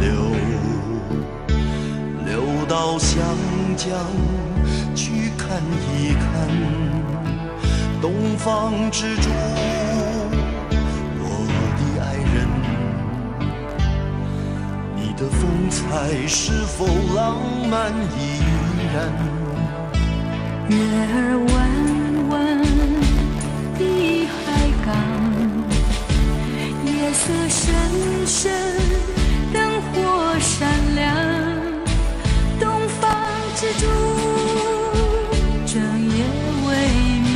流，流到湘江去看一看东方之珠，我的爱人，你的风采是否浪漫依然？月儿弯弯的海港，夜色深深。亮，东方之珠，整夜未眠，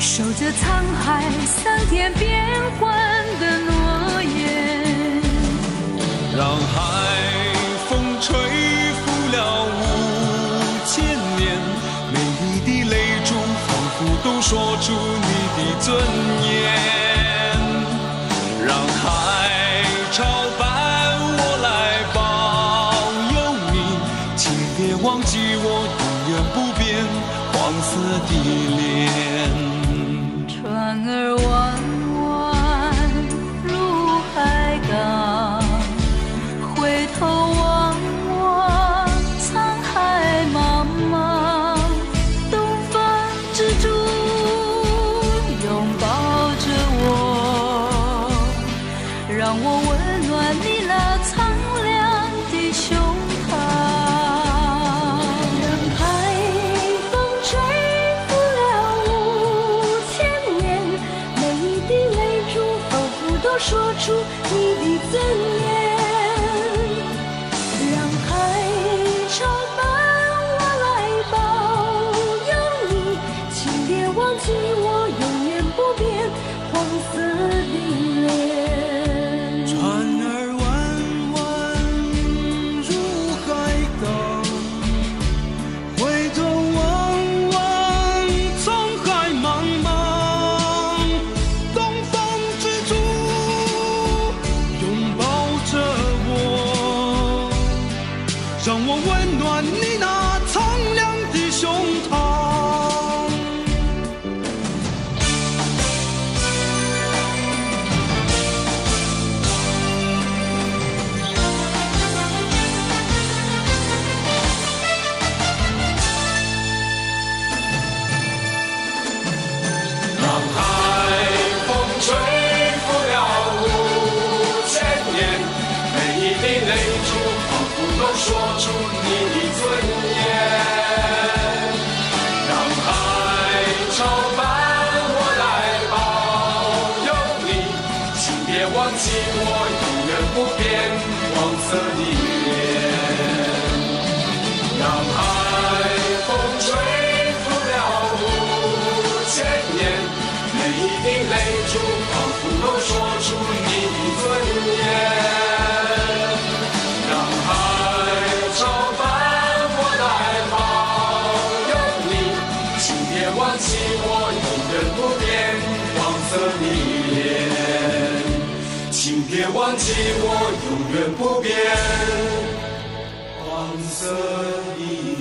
守着沧海桑田变幻的诺言。让海风吹拂了五千年，每一滴泪珠仿佛都说出你的尊严。出你的尊。别忘记我永远不变。黄色的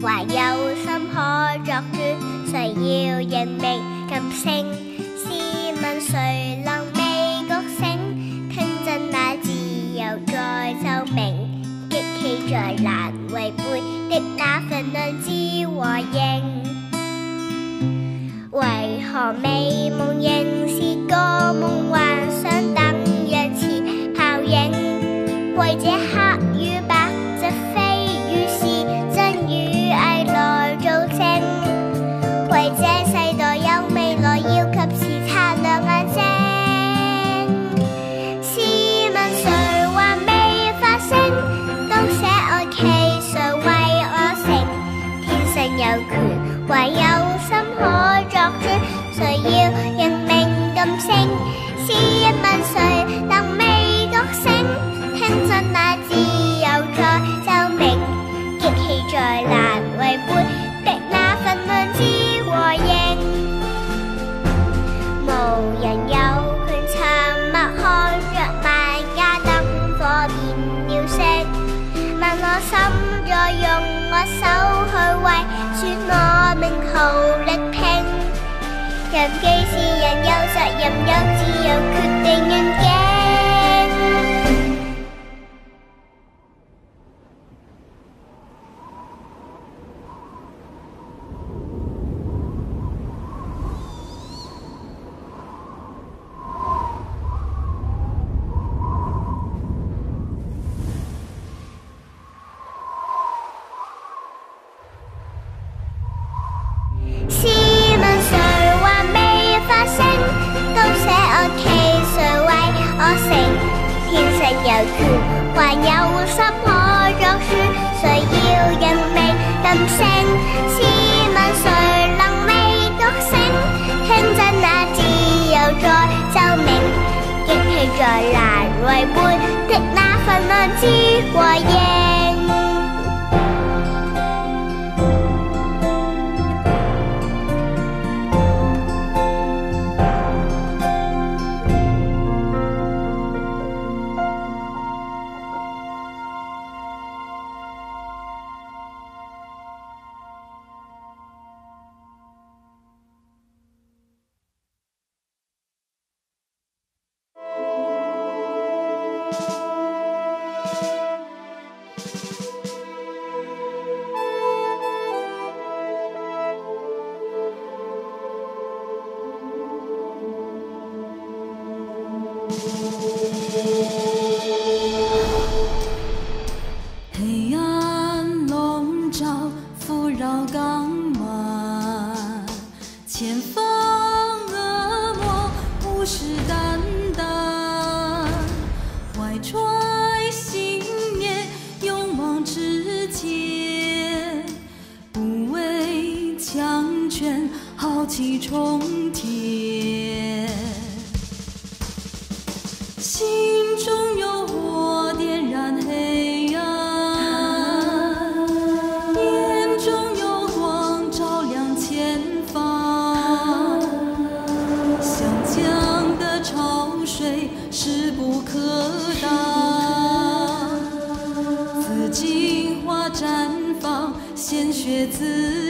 还有心可作主，谁要认命甘姓？试问谁能未觉醒？听真那自由在奏鸣，激起在难违背的那份良知和应。为何美梦仍是个梦，幻想等？手去喂算我命号力拼。人既是人有责任有自由决定试问谁能未觉醒轻真那自由在奏鸣激起在难违背的那份量之过应不畏强权，豪气冲天。心中有火，点燃黑暗；眼中有光，照亮前方。湘江的潮水势不可。学子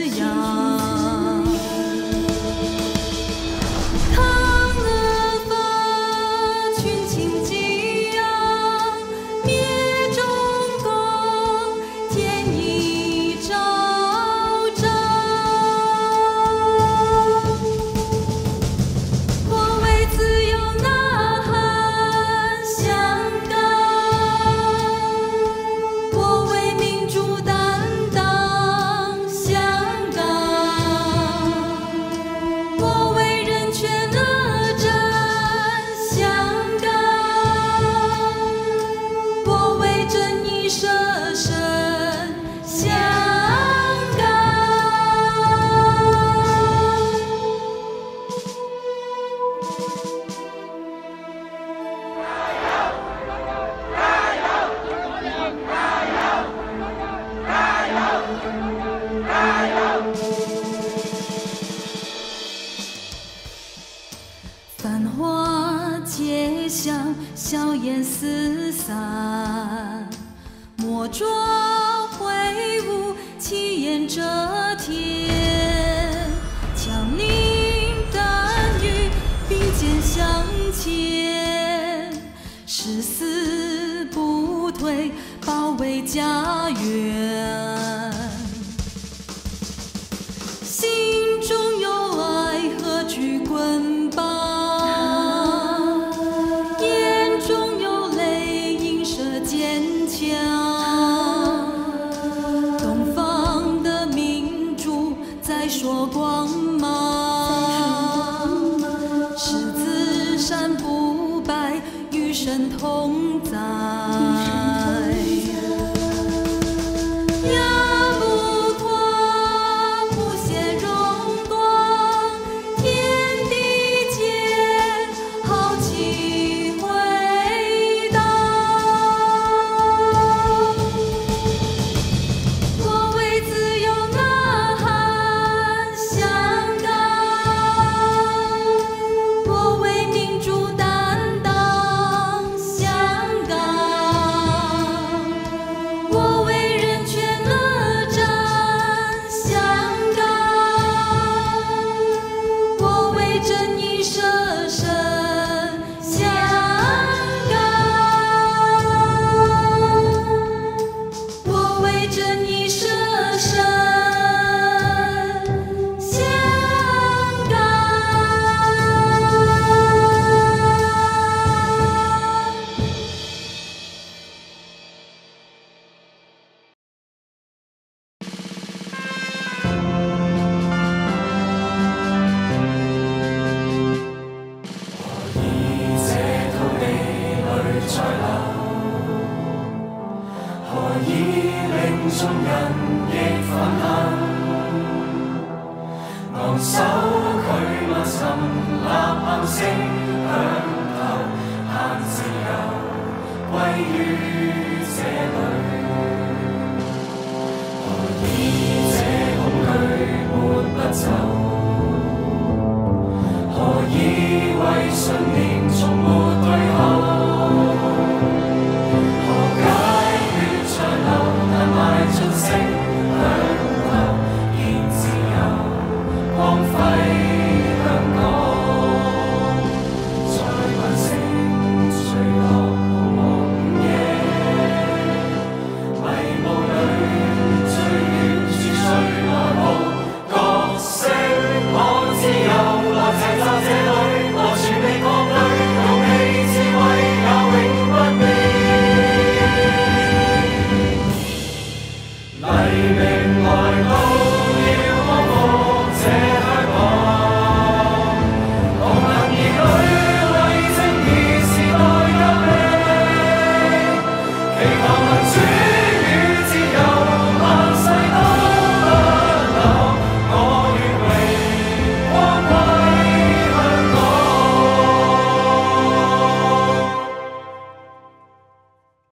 繁华街巷，硝烟四散，莫爪挥舞，气焰遮天。枪林弹雨，并肩向前，誓死不退，保卫家园。心中有爱，何惧困难。与神同在。已令众人亦愤恨，昂首拒骂沉冷暗星。